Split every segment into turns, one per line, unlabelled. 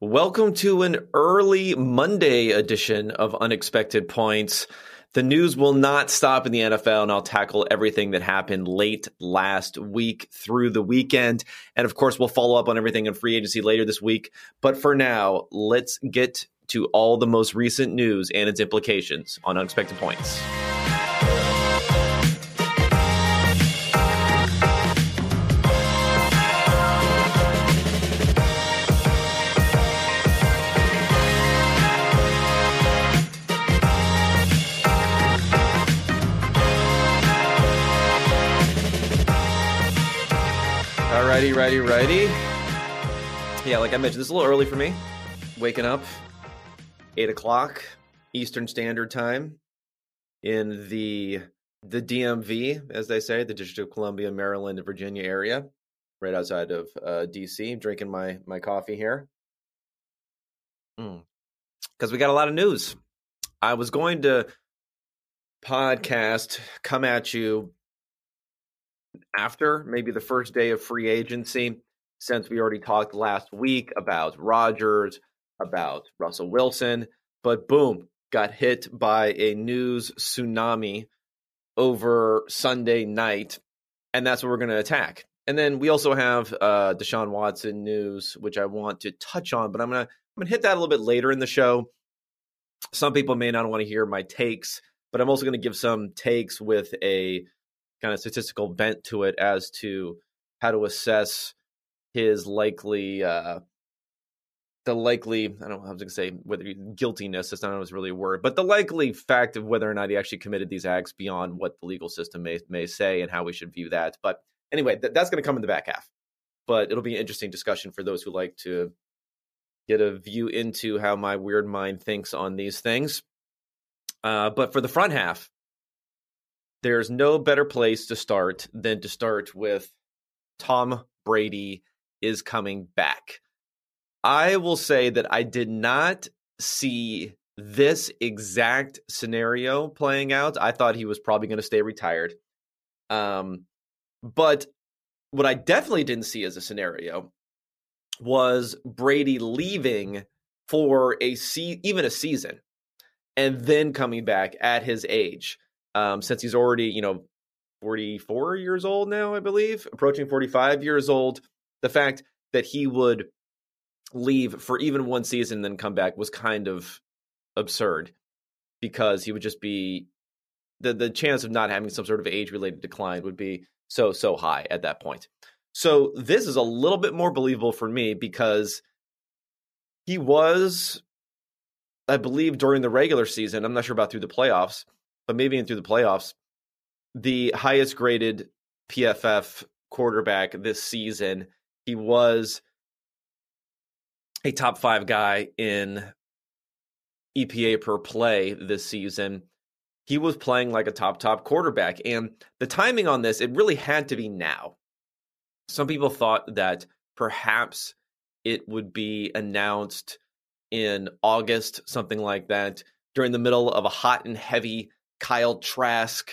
Welcome to an early Monday edition of Unexpected Points. The news will not stop in the NFL, and I'll tackle everything that happened late last week through the weekend. And of course, we'll follow up on everything in free agency later this week. But for now, let's get to all the most recent news and its implications on Unexpected Points. Righty, righty. Yeah, like I mentioned, this is a little early for me. Waking up, 8 o'clock Eastern Standard Time in the the DMV, as they say, the District of Columbia, Maryland, Virginia area, right outside of uh, DC. Drinking my my coffee here because mm. we got a lot of news. I was going to podcast, come at you after maybe the first day of free agency, since we already talked last week about Rodgers, about Russell Wilson, but boom, got hit by a news tsunami over Sunday night, and that's what we're going to attack. And then we also have uh, Deshaun Watson news, which I want to touch on, but I'm gonna I'm gonna hit that a little bit later in the show. Some people may not want to hear my takes, but I'm also going to give some takes with a kind of statistical bent to it as to how to assess his likely uh the likely I don't know how gonna say whether guiltiness, that's not always really a word, but the likely fact of whether or not he actually committed these acts beyond what the legal system may may say and how we should view that. But anyway, th- that's gonna come in the back half. But it'll be an interesting discussion for those who like to get a view into how my weird mind thinks on these things. Uh, but for the front half, there's no better place to start than to start with Tom Brady is coming back. I will say that I did not see this exact scenario playing out. I thought he was probably going to stay retired. Um, but what I definitely didn't see as a scenario was Brady leaving for a se- even a season and then coming back at his age um, since he's already, you know, 44 years old now, I believe, approaching 45 years old. The fact that he would leave for even one season and then come back was kind of absurd because he would just be the the chance of not having some sort of age related decline would be so so high at that point. So this is a little bit more believable for me because he was I believe during the regular season, I'm not sure about through the playoffs, but maybe in through the playoffs, the highest graded PFF quarterback this season. He was a top five guy in EPA per play this season. He was playing like a top, top quarterback. And the timing on this, it really had to be now. Some people thought that perhaps it would be announced in August, something like that, during the middle of a hot and heavy Kyle Trask,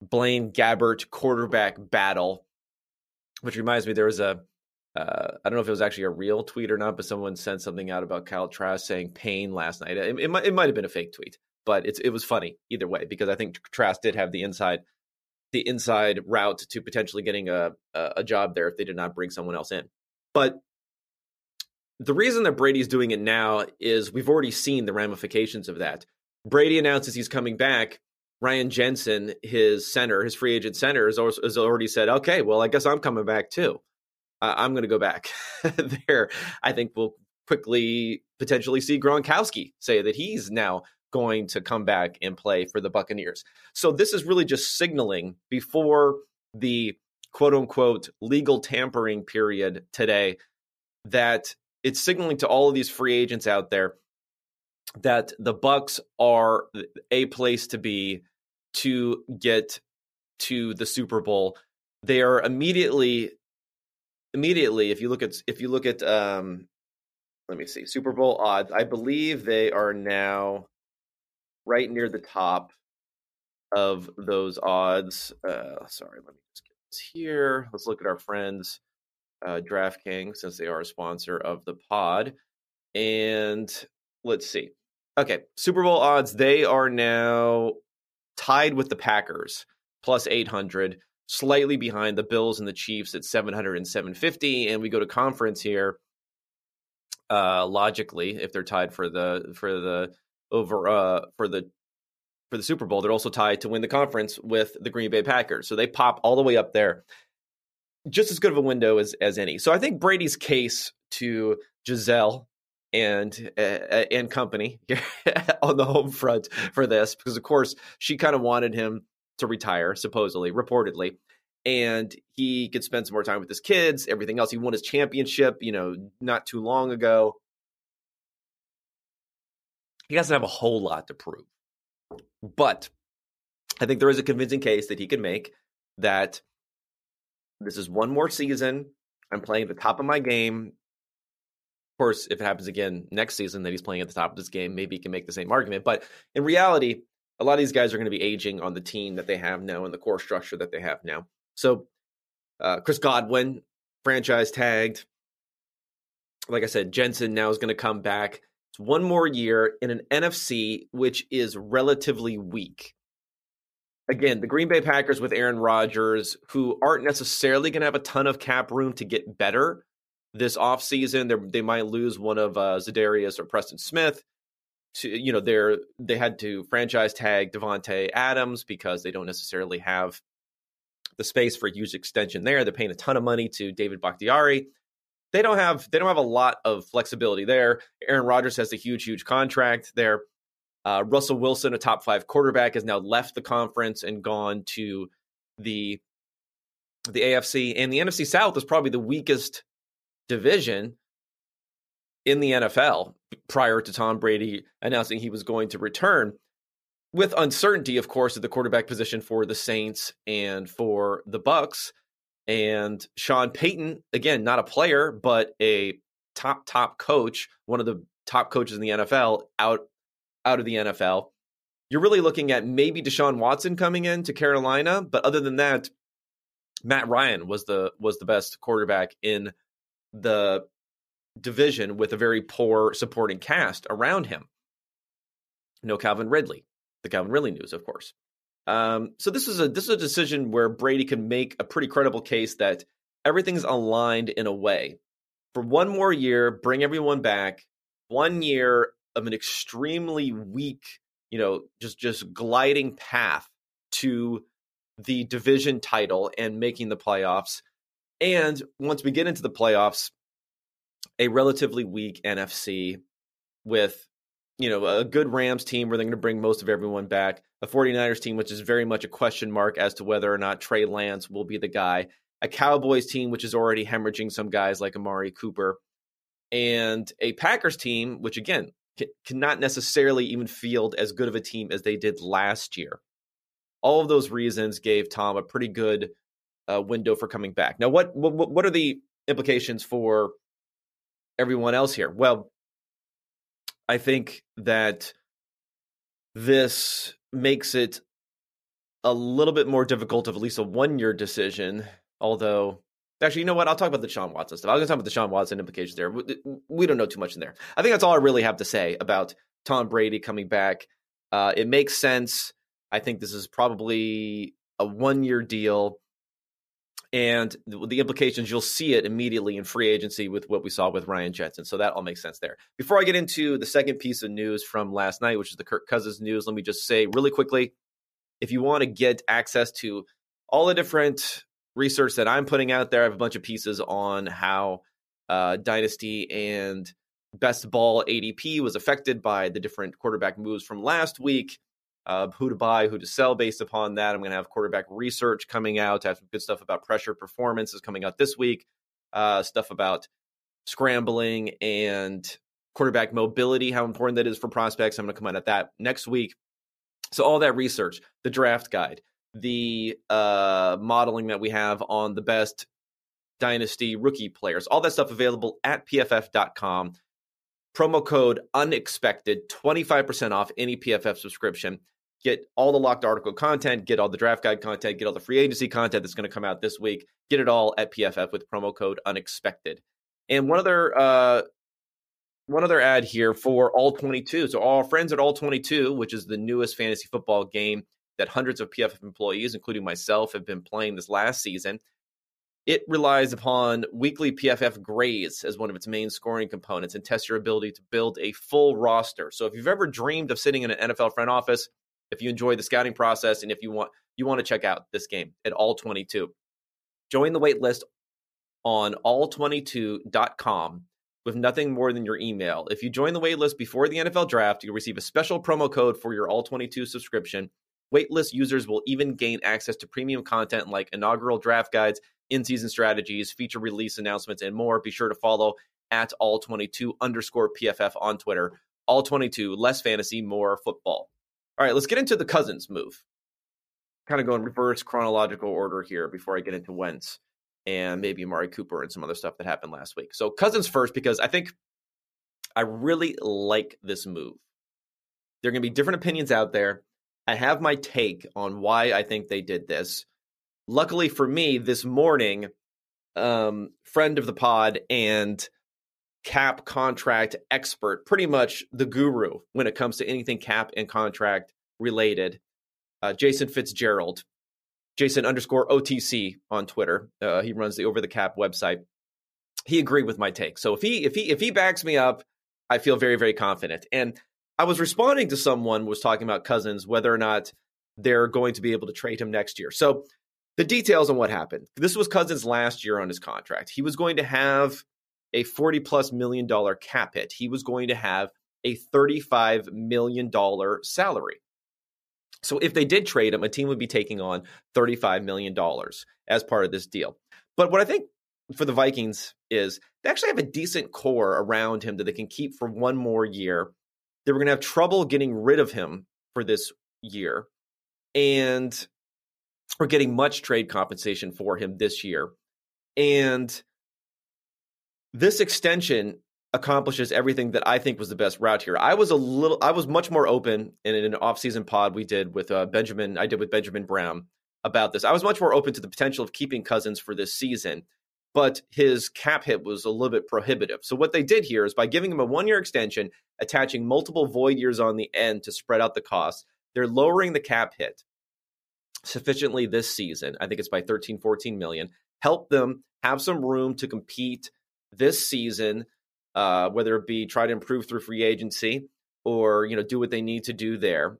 Blaine Gabbert quarterback battle, which reminds me there was a uh, I don't know if it was actually a real tweet or not, but someone sent something out about Kyle Trask saying pain last night. It, it, might, it might have been a fake tweet, but it's it was funny either way because I think Trask did have the inside the inside route to potentially getting a a job there if they did not bring someone else in. But the reason that Brady's doing it now is we've already seen the ramifications of that. Brady announces he's coming back. Ryan Jensen, his center, his free agent center, has, has already said, okay, well, I guess I'm coming back too. Uh, I'm going to go back there. I think we'll quickly potentially see Gronkowski say that he's now going to come back and play for the Buccaneers. So this is really just signaling before the quote unquote legal tampering period today that it's signaling to all of these free agents out there that the Bucs are a place to be to get to the Super Bowl. They are immediately immediately if you look at if you look at um let me see Super Bowl odds, I believe they are now right near the top of those odds. Uh sorry, let me just get this here. Let's look at our friends uh DraftKings since they are a sponsor of the pod. And let's see. Okay, Super Bowl odds, they are now tied with the Packers, plus 800, slightly behind the Bills and the Chiefs at 700 and 750. And we go to conference here. Uh, logically, if they're tied for the for the over uh for the for the Super Bowl, they're also tied to win the conference with the Green Bay Packers. So they pop all the way up there. Just as good of a window as as any. So I think Brady's case to Gisele and uh, and company on the home front for this because of course she kind of wanted him to retire supposedly reportedly and he could spend some more time with his kids everything else. He won his championship you know not too long ago. He doesn't have a whole lot to prove but i think there is a convincing case that he can make that this is one more season. I'm playing the top of my game course, if it happens again next season that he's playing at the top of this game, maybe he can make the same argument. But in reality, a lot of these guys are going to be aging on the team that they have now and the core structure that they have now. So, uh, Chris Godwin, franchise tagged. Like I said, Jensen now is going to come back. It's one more year in an NFC which is relatively weak. Again, the Green Bay Packers with Aaron Rodgers, who aren't necessarily going to have a ton of cap room to get better, this offseason. They might lose one of uh, Za'Darius or Preston Smith. To you know, they're they had to franchise tag Davante Adams because they don't necessarily have the space for a huge extension there. They're paying a ton of money to David Bakhtiari. They don't have they don't have a lot of flexibility there. Aaron Rodgers has a huge, huge contract there. Uh, Russell Wilson, a top five quarterback, has now left the conference and gone to the the AFC and the NFC South is probably the weakest division in the NFL prior to Tom Brady announcing he was going to return. With uncertainty, of course, at the quarterback position for the Saints and for the Bucs, and Sean Payton, again, not a player, but a top top coach, one of the top coaches in the NFL, out out of the NFL. You're really looking at maybe Deshaun Watson coming in to Carolina, but other than that, Matt Ryan was the was the best quarterback in the division with a very poor supporting cast around him. No Calvin Ridley, the Calvin Ridley news, of course. Um, so this is a this is a decision where Brady can make a pretty credible case that everything's aligned in a way. For one more year, bring everyone back. One year of an extremely weak, you know, just just gliding path to the division title and making the playoffs and once we get into the playoffs, a relatively weak NFC with you know a good Rams team where they're going to bring most of everyone back, a 49ers team which is very much a question mark as to whether or not Trey Lance will be the guy, a Cowboys team which is already hemorrhaging some guys like Amari Cooper, and a Packers team which again cannot necessarily even field as good of a team as they did last year. All of those reasons gave Tom a pretty good uh, window for coming back. Now, what, what what are the implications for everyone else here? Well, I think that this makes it a little bit more difficult of at least a one year decision. Although, actually, you know what? I'll talk about Deshaun Watson stuff. I was going to talk about Deshaun Watson implications there. We don't know too much in there. I think that's all I really have to say about Tom Brady coming back. Uh, it makes sense. I think this is probably a one year deal and the, implications you'll see it immediately in free agency with what we saw with Ryan Jensen. So that all makes sense there. Before I get into the second piece of news from last night, which is the Kirk Cousins news, let me just say really quickly if you want to get access to all the different research that I'm putting out there, I have a bunch of pieces on how uh, Dynasty and Best Ball ADP was affected by the different quarterback moves from last week uh, who to buy, who to sell based upon that. I'm going to have quarterback research coming out. I have some good stuff about pressure performance is coming out this week. Uh, stuff about scrambling and quarterback mobility, how important that is for prospects. I'm going to come out at that next week. So all that research, the draft guide, the uh, modeling that we have on the best dynasty rookie players, all that stuff available at pff.com. Promo code unexpected, 25% off any PFF subscription get all the locked article content, get all the draft guide content, get all the free agency content that's going to come out this week. Get it all at PFF with promo code unexpected. And one other uh, one other ad here for All 22. So, all our friends at All 22, which is the newest fantasy football game that hundreds of PFF employees, including myself, have been playing this last season. It relies upon weekly PFF grades as one of its main scoring components and tests your ability to build a full roster. So if you've ever dreamed of sitting in an NFL front office, if you enjoy the scouting process and if you want you want to check out this game at all 22, join the wait list on all22.com with nothing more than your email. If you join the wait list before the NFL draft, you'll receive a special promo code for your all 22 subscription. Waitlist users will even gain access to premium content like inaugural draft guides in season strategies, feature release announcements, and more. Be sure to follow at all22 underscore PFF on Twitter. All22, less fantasy, more football. All right, let's get into the Cousins move. Kind of go in reverse chronological order here before I get into Wentz and maybe Amari Cooper and some other stuff that happened last week. So Cousins first, because I think I really like this move. There are going to be different opinions out there. I have my take on why I think they did this luckily for me, this morning, um, friend of the pod and cap contract expert, pretty much the guru when it comes to anything cap and contract related, uh, Jason Fitzgerald, Jason underscore OTC on Twitter. Uh, he runs the Over the Cap website. He agreed with my take. So if he if he if he backs me up, I feel very very confident. And I was responding to someone was talking about Cousins whether or not they're going to be able to trade him next year. So the details on what happened. This was Cousins' last year on his contract. He was going to have a 40 plus million dollar cap hit. He was going to have a 35 million dollar salary. So if they did trade him, a team would be taking on 35 million dollars as part of this deal. But what I think for the Vikings is they actually have a decent core around him that they can keep for one more year. They were going to have trouble getting rid of him for this year. And we're getting much trade compensation for him this year. And this extension accomplishes everything that I think was the best route here. I was a little, I was much more open in an off-season pod we did with uh, Benjamin. I did with Benjamin Brown about this. I was much more open to the potential of keeping Cousins for this season, but his cap hit was a little bit prohibitive. So what they did here is by giving him a one-year extension, attaching multiple void years on the end to spread out the costs, they're lowering the cap hit sufficiently this season. I think it's by 13, 14 million. Help them have some room to compete this season, uh, whether it be try to improve through free agency or you know do what they need to do there.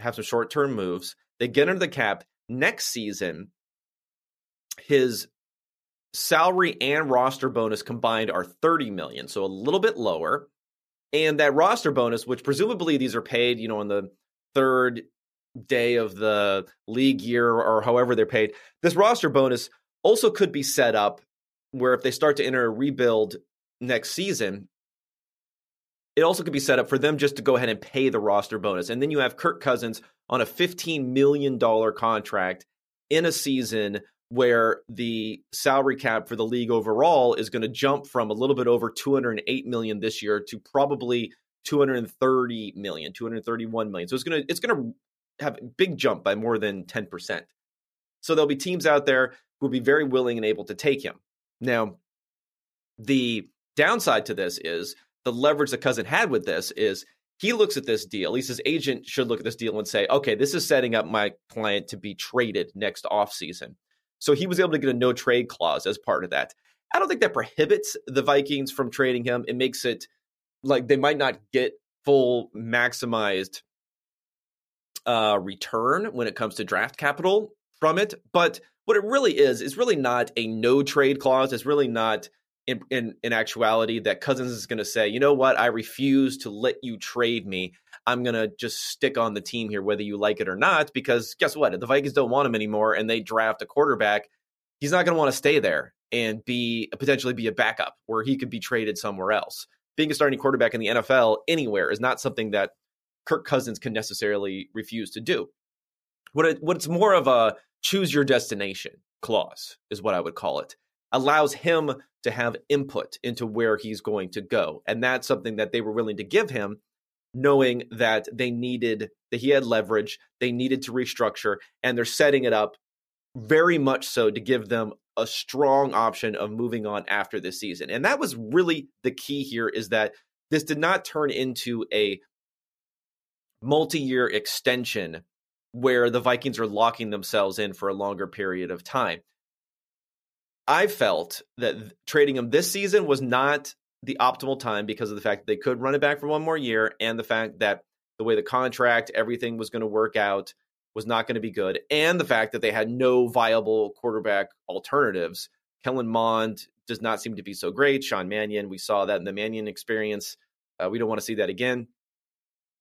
Have some short term moves. They get under the cap next season. His salary and roster bonus combined are 30 million, so a little bit lower. And that roster bonus, which presumably these are paid, you know, on the third day of the league year or however they're paid. This roster bonus also could be set up where if they start to enter a rebuild next season, it also could be set up for them just to go ahead and pay the roster bonus. And then you have Kirk Cousins on a $15 million contract in a season where the salary cap for the league overall is going to jump from a little bit over 208 million this year to probably 230 million, 231 million. So it's going to it's going to have a big jump by more than 10%. So there'll be teams out there who will be very willing and able to take him. Now, the downside to this is the leverage that Cousin had with this is he looks at this deal, at least his agent should look at this deal and say, okay, this is setting up my client to be traded next offseason. So he was able to get a no trade clause as part of that. I don't think that prohibits the Vikings from trading him. It makes it like they might not get full maximized uh, return when it comes to draft capital from it. But what it really is is really not a no trade clause. It's really not in, in, in actuality that Cousins is going to say, you know what, I refuse to let you trade me. I'm going to just stick on the team here, whether you like it or not, because guess what? If the Vikings don't want him anymore and they draft a quarterback, he's not going to want to stay there and be potentially be a backup where he could be traded somewhere else. Being a starting quarterback in the NFL anywhere is not something that Kirk Cousins can necessarily refuse to do. What it, what's more of a choose your destination clause is what I would call it. Allows him to have input into where he's going to go, and that's something that they were willing to give him, knowing that they needed that he had leverage, they needed to restructure, and they're setting it up very much so to give them a strong option of moving on after this season. And that was really the key here is that this did not turn into a multi-year extension where the Vikings are locking themselves in for a longer period of time. I felt that trading him this season was not the optimal time because of the fact that they could run it back for one more year and the fact that the way the contract, everything was going to work out was not going to be good, and the fact that they had no viable quarterback alternatives. Kellen Mond does not seem to be so great. Sean Mannion, we saw that in the Mannion experience. Uh, we don't want to see that again.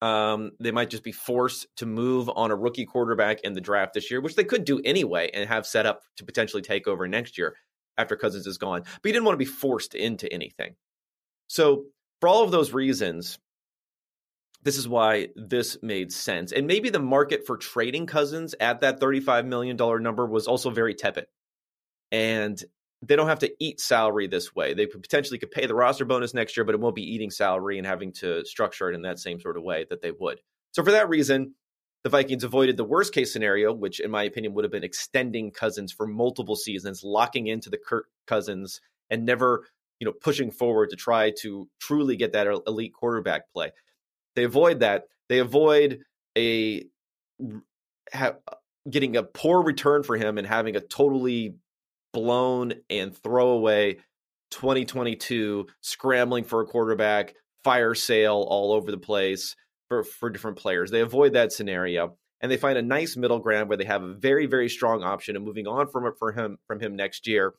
Um, they might just be forced to move on a rookie quarterback in the draft this year, which they could do anyway and have set up to potentially take over next year after Cousins is gone. But he didn't want to be forced into anything. So, for all of those reasons, this is why this made sense. And maybe the market for trading Cousins at that $35 million number was also very tepid. And they don't have to eat salary this way. They potentially could pay the roster bonus next year, but it won't be eating salary and having to structure it in that same sort of way that they would. So, for that reason, the Vikings avoided the worst case scenario, which, in my opinion, would have been extending Cousins for multiple seasons, locking into the Kirk Cousins, and never, you know, pushing forward to try to truly get that elite quarterback play. They avoid that. They avoid a ha, getting a poor return for him and having a totally blown and throwaway 2022 scrambling for a quarterback, fire sale all over the place for, for different players. They avoid that scenario and they find a nice middle ground where they have a very, very strong option of moving on from it for him from him next year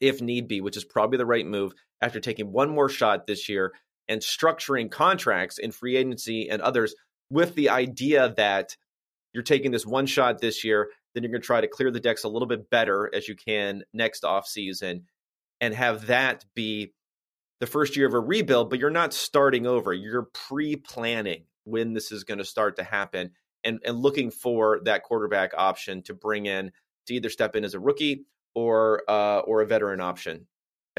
if need be, which is probably the right move after taking one more shot this year and structuring contracts in free agency and others with the idea that you're taking this one shot this year, then you're going to try to clear the decks a little bit better as you can next off season and have that be the first year of a rebuild, but you're not starting over. You're pre-planning when this is going to start to happen and, and looking for that quarterback option to bring in to either step in as a rookie or uh, or a veteran option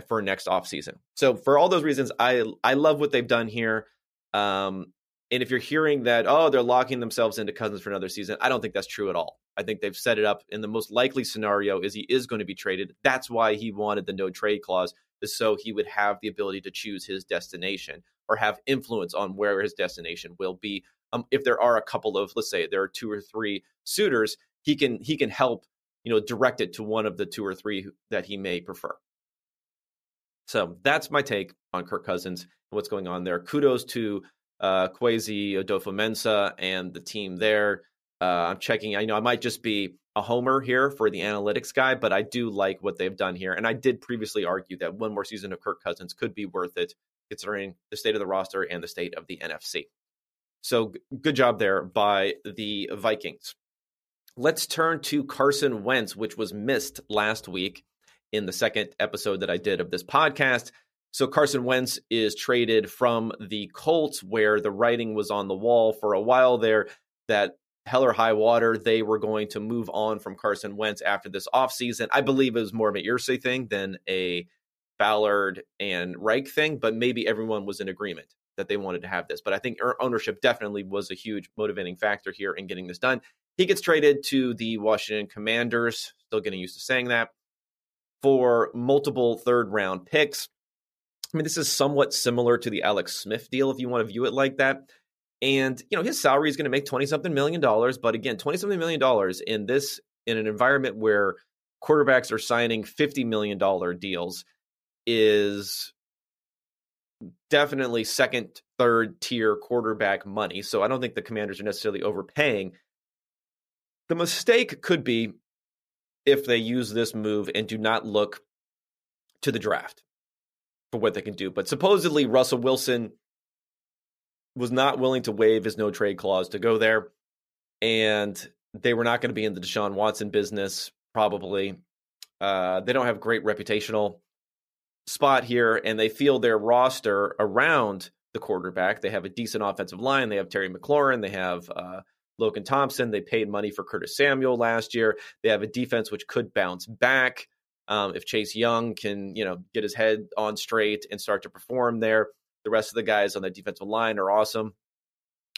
for next offseason. So for all those reasons, I I love what they've done here. Um, and if you're hearing that, oh, they're locking themselves into Cousins for another season, I don't think that's true at all. I think they've set it up in the most likely scenario is he is going to be traded. That's why he wanted the no trade clause, is so he would have the ability to choose his destination or have influence on where his destination will be. Um, if there are a couple of, let's say, there are two or three suitors, he can he can help, you know, direct it to one of the two or three that he may prefer. So that's my take on Kirk Cousins and what's going on there. Kudos to uh, Kwesi Adofo-Mensah and the team there. Uh, I'm checking. I know I might just be a homer here for the analytics guy, but I do like what they've done here. And I did previously argue that one more season of Kirk Cousins could be worth it, considering the state of the roster and the state of the NFC. So good job there by the Vikings. Let's turn to Carson Wentz, which was missed last week in the second episode that I did of this podcast. So Carson Wentz is traded from the Colts, where the writing was on the wall for a while there that hell or high water, they were going to move on from Carson Wentz after this offseason. I believe it was more of an Irsay thing than a Ballard and Reich thing, but maybe everyone was in agreement that they wanted to have this. But I think ownership definitely was a huge motivating factor here in getting this done. He gets traded to the Washington Commanders, still getting used to saying that for multiple third round picks. I mean, this is somewhat similar to the Alex Smith deal, if you want to view it like that. And, you know, his salary is going to make 20 something million dollars. But again, 20 something million dollars in this, in an environment where quarterbacks are signing $50 million deals is definitely second, third tier quarterback money. So I don't think the commanders are necessarily overpaying. The mistake could be if they use this move and do not look to the draft for what they can do. But supposedly, Russell Wilson was not willing to waive his no trade clause to go there. And they were not going to be in the Deshaun Watson business, probably. Uh, they don't have great reputational spot here, and they feel their roster around the quarterback. They have a decent offensive line. They have Terry McLaurin. They have uh, Logan Thompson. They paid money for Curtis Samuel last year. They have a defense which could bounce back um, if Chase Young can, you know, get his head on straight and start to perform there. The rest of the guys on that defensive line are awesome.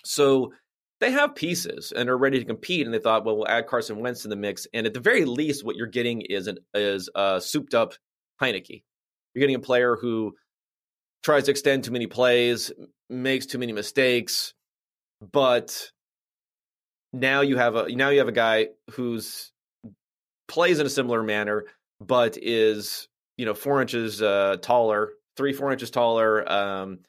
So they have pieces and are ready to compete. And they thought, well, we'll add Carson Wentz in the mix. And at the very least, what you're getting is an is a souped up Heinicke. You're getting a player who tries to extend too many plays, makes too many mistakes, but now you have a now you have a guy who's plays in a similar manner, but is you know four inches uh, taller, three four inches taller, um,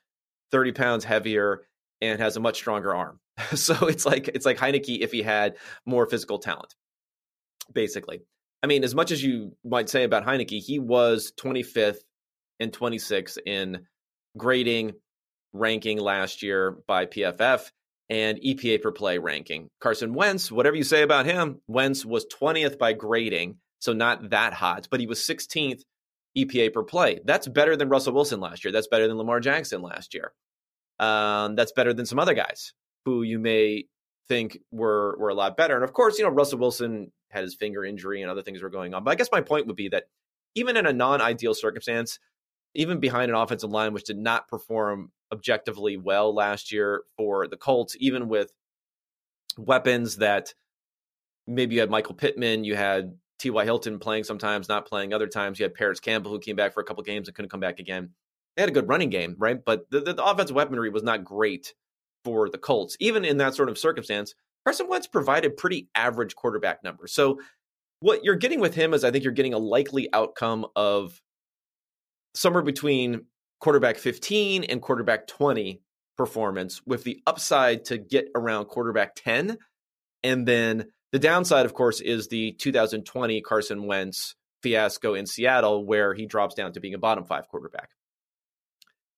thirty pounds heavier, and has a much stronger arm. so it's like it's like Heinicke if he had more physical talent, basically. I mean, as much as you might say about Heinicke, he was 25th and 26th in grading ranking last year by PFF and EPA per play ranking. Carson Wentz, whatever you say about him, Wentz was 20th by grading, so not that hot, but he was 16th EPA per play. That's better than Russell Wilson last year. That's better than Lamar Jackson last year. Um, that's better than some other guys who you may think were were a lot better. And of course, you know Russell Wilson had his finger injury and other things were going on. But I guess my point would be that even in a non-ideal circumstance, even behind an offensive line which did not perform objectively well last year for the Colts, even with weapons that maybe you had Michael Pittman, you had T.Y. Hilton playing sometimes, not playing other times. You had Parris Campbell who came back for a couple games and couldn't come back again. They had a good running game, right? But the, the, the offensive weaponry was not great for the Colts. Even in that sort of circumstance, Carson Wentz provided pretty average quarterback numbers. So what you're getting with him is I think you're getting a likely outcome of somewhere between quarterback 15 and quarterback 20 performance with the upside to get around quarterback 10 and then the downside of course is the 2020 Carson Wentz fiasco in Seattle where he drops down to being a bottom 5 quarterback.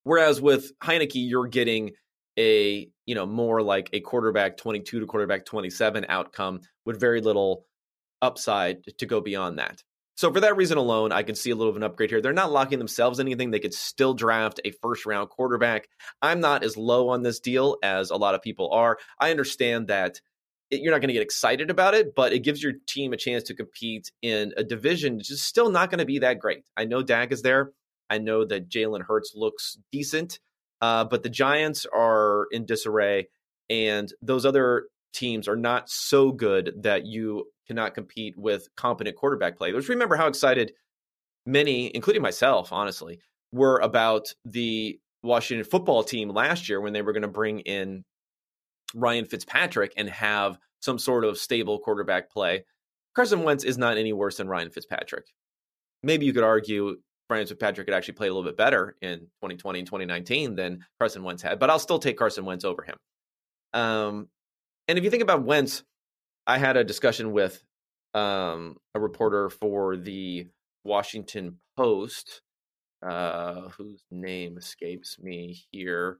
Whereas with Heinicke you're getting a you know more like a quarterback 22 to quarterback 27 outcome with very little upside to go beyond that. So for that reason alone, I can see a little of an upgrade here. They're not locking themselves anything. They could still draft a first round quarterback. I'm not as low on this deal as a lot of people are. I understand that you're not going to get excited about it, but it gives your team a chance to compete in a division which is still not going to be that great. I know Dak is there. I know that Jalen Hurts looks decent. Uh, but the Giants are in disarray, and those other teams are not so good that you cannot compete with competent quarterback play. Let's remember how excited many, including myself, honestly, were about the Washington football team last year when they were going to bring in Ryan Fitzpatrick and have some sort of stable quarterback play. Carson Wentz is not any worse than Ryan Fitzpatrick. Maybe you could argue Ryan Fitzpatrick could actually play a little bit better in 2020 and 2019 than Carson Wentz had, but I'll still take Carson Wentz over him. Um, and if you think about Wentz, I had a discussion with um, a reporter for the Washington Post, uh, whose name escapes me here.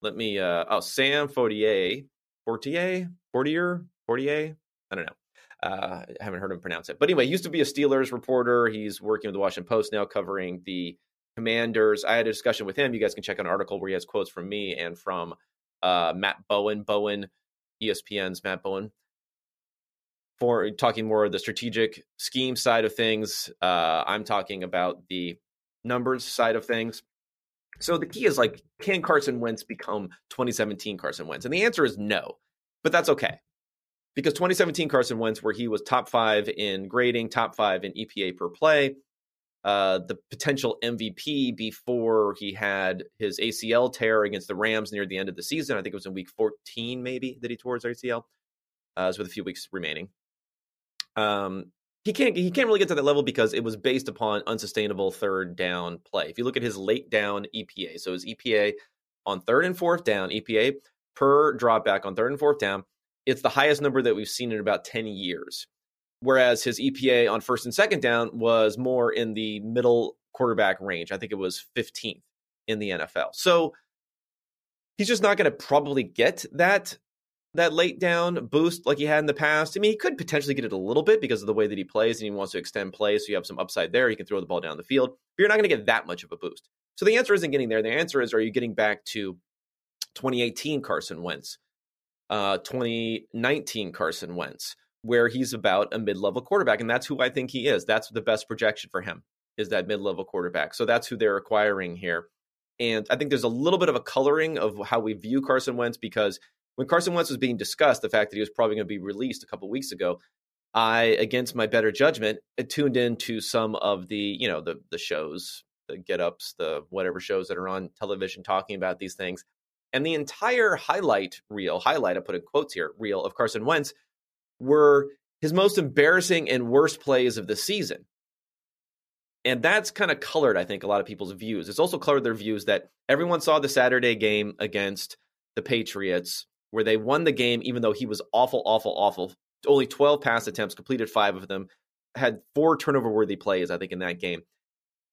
Let me, uh, oh, Sam Fortier, Fortier, Fortier, Fortier. I don't know. Uh, I haven't heard him pronounce it. But anyway, he used to be a Steelers reporter. He's working with the Washington Post now, covering the Commanders. I had a discussion with him. You guys can check out an article where he has quotes from me and from uh, Matt Bowen. Bowen, ESPN's Matt Bowen, for talking more of the strategic scheme side of things. Uh, I'm talking about the numbers side of things. So the key is like, can Carson Wentz become 2017 Carson Wentz? And the answer is no, but that's okay because 2017 Carson Wentz, where he was top five in grading, top five in EPA per play, uh, the potential MVP before he had his ACL tear against the Rams near the end of the season. I think it was in week 14, maybe that he tore his ACL. Uh, with a few weeks remaining. Um, he can't he can't really get to that level because it was based upon unsustainable third down play. If you look at his late down EPA, so his EPA on third and fourth down, EPA per dropback on third and fourth down it's the highest number that we've seen in about 10 years. Whereas his EPA on first and second down was more in the middle quarterback range. I think it was 15th in the NFL. So he's just not going to probably get that that late down boost like he had in the past. I mean, he could potentially get it a little bit because of the way that he plays and he wants to extend play. So you have some upside there. He can throw the ball down the field, but you're not going to get that much of a boost. So the answer isn't getting there. The answer is, are you getting back to 2018 Carson Wentz? uh, 2019 Carson Wentz, where he's about a mid-level quarterback, and that's who I think he is. That's the best projection for him is that mid-level quarterback. So that's who they're acquiring here. And I think there's a little bit of a coloring of how we view Carson Wentz because when Carson Wentz was being discussed, the fact that he was probably going to be released a couple weeks ago, I, against my better judgment, tuned into some of the, you know, the the shows the get ups, the whatever shows that are on television talking about these things. And the entire highlight reel, highlight, I put in quotes here, reel of Carson Wentz were his most embarrassing and worst plays of the season. And that's kind of colored, I think, a lot of people's views. It's also colored their views that everyone saw the Saturday game against the Patriots, where they won the game, even though he was awful, awful, awful. Only 12 pass attempts, completed five of them, had four turnover worthy plays, I think, in that game.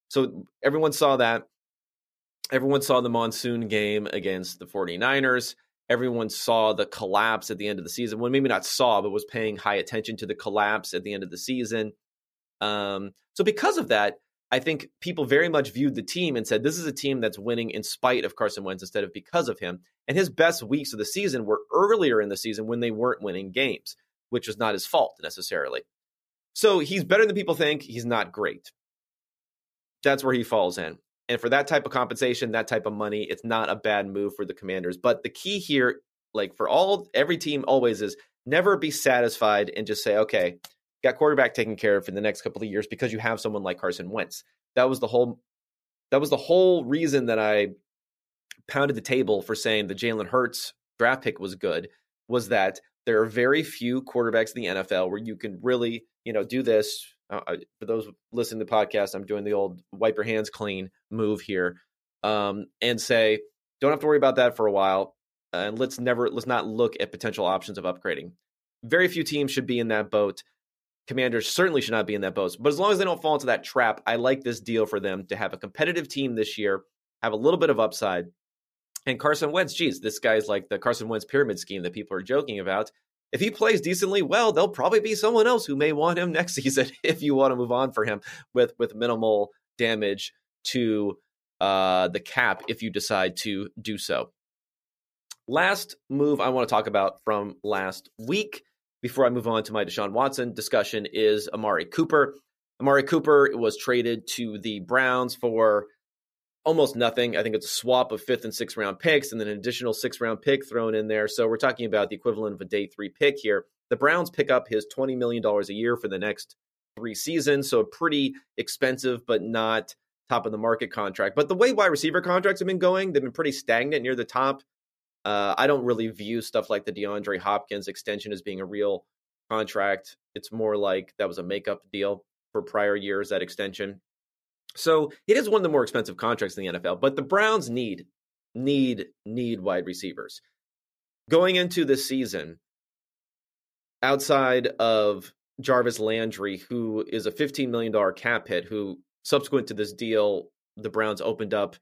So everyone saw that. Everyone saw the monsoon game against the 49ers. Everyone saw the collapse at the end of the season. Well, maybe not saw, but was paying high attention to the collapse at the end of the season. Um, so, because of that, I think people very much viewed the team and said, this is a team that's winning in spite of Carson Wentz instead of because of him. And his best weeks of the season were earlier in the season when they weren't winning games, which was not his fault necessarily. So he's better than people think. He's not great. That's where he falls in. And for that type of compensation, that type of money, it's not a bad move for the commanders. But the key here, like for all every team always is never be satisfied and just say, okay, got quarterback taken care of for the next couple of years because you have someone like Carson Wentz. That was the whole that was the whole reason that I pounded the table for saying the Jalen Hurts draft pick was good, was that there are very few quarterbacks in the NFL where you can really, you know, do this uh, for those listening to the podcast, I'm doing the old wipe your hands clean move here, um, and say don't have to worry about that for a while, and let's never let's not look at potential options of upgrading. Very few teams should be in that boat. Commanders certainly should not be in that boat. But as long as they don't fall into that trap, I like this deal for them to have a competitive team this year, have a little bit of upside. And Carson Wentz, geez, this guy's like the Carson Wentz pyramid scheme that people are joking about if he plays decently well, there'll probably be someone else who may want him next season if you want to move on for him with with minimal damage to uh, the cap if you decide to do so. Last move I want to talk about from last week before I move on to my Deshaun Watson discussion is Amari Cooper. Amari Cooper was traded to the Browns for almost nothing. I think it's a swap of fifth and sixth round picks and then an additional sixth round pick thrown in there. So we're talking about the equivalent of a day three pick here. The Browns pick up his $20 million a year for the next three seasons. So a pretty expensive, but not top of the market contract. But the way wide receiver contracts have been going, they've been pretty stagnant near the top. Uh, I don't really view stuff like the DeAndre Hopkins extension as being a real contract. It's more like that was a makeup deal for prior years, that extension. So it is one of the more expensive contracts in the NFL, but the Browns need, need, need wide receivers. Going into this season, outside of Jarvis Landry, who is a $15 million cap hit, who subsequent to this deal, the Browns opened up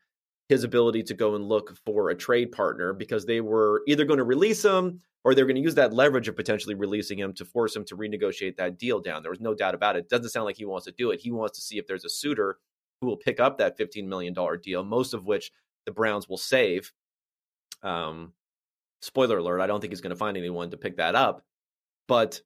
his ability to go and look for a trade partner because they were either going to release him or they're going to use that leverage of potentially releasing him to force him to renegotiate that deal down. There was no doubt about it. it doesn't sound like he wants to do it. He wants to see if there's a suitor who will pick up that $15 million deal, most of which the Browns will save. Um, spoiler alert, I don't think he's going to find anyone to pick that up. But,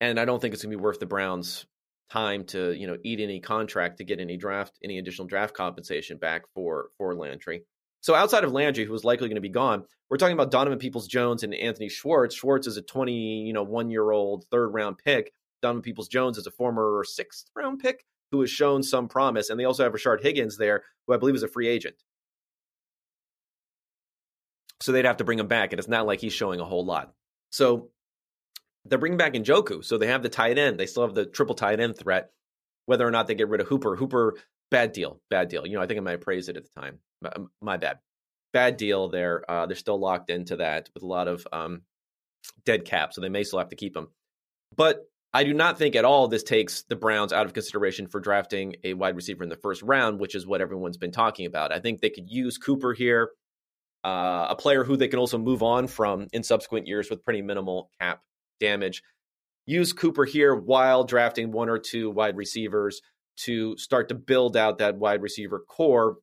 and I don't think it's going to be worth the Browns' time to, you know, eat any contract to get any draft, any additional draft compensation back for, for Landry. So outside of Landry, who is likely going to be gone, we're talking about Donovan Peoples Jones and Anthony Schwartz. Schwartz is a 20, you know, one year old third round pick. Donovan Peoples Jones is a former sixth round pick who has shown some promise. And they also have Rashard Higgins there, who I believe is a free agent. So they'd have to bring him back. And it's not like he's showing a whole lot. So they're bringing back Njoku. So they have the tight end. They still have the triple tight end threat. Whether or not they get rid of Hooper, Hooper, bad deal, bad deal. You know, I think I might praise it at the time. My, bad, bad deal there. Uh, they're still locked into that with a lot of um, dead cap, so they may still have to keep him. But I do not think at all this takes the Browns out of consideration for drafting a wide receiver in the first round, which is what everyone's been talking about. I think they could use Cooper here, uh, a player who they can also move on from in subsequent years with pretty minimal cap damage. Use Cooper here while drafting one or two wide receivers to start to build out that wide receiver core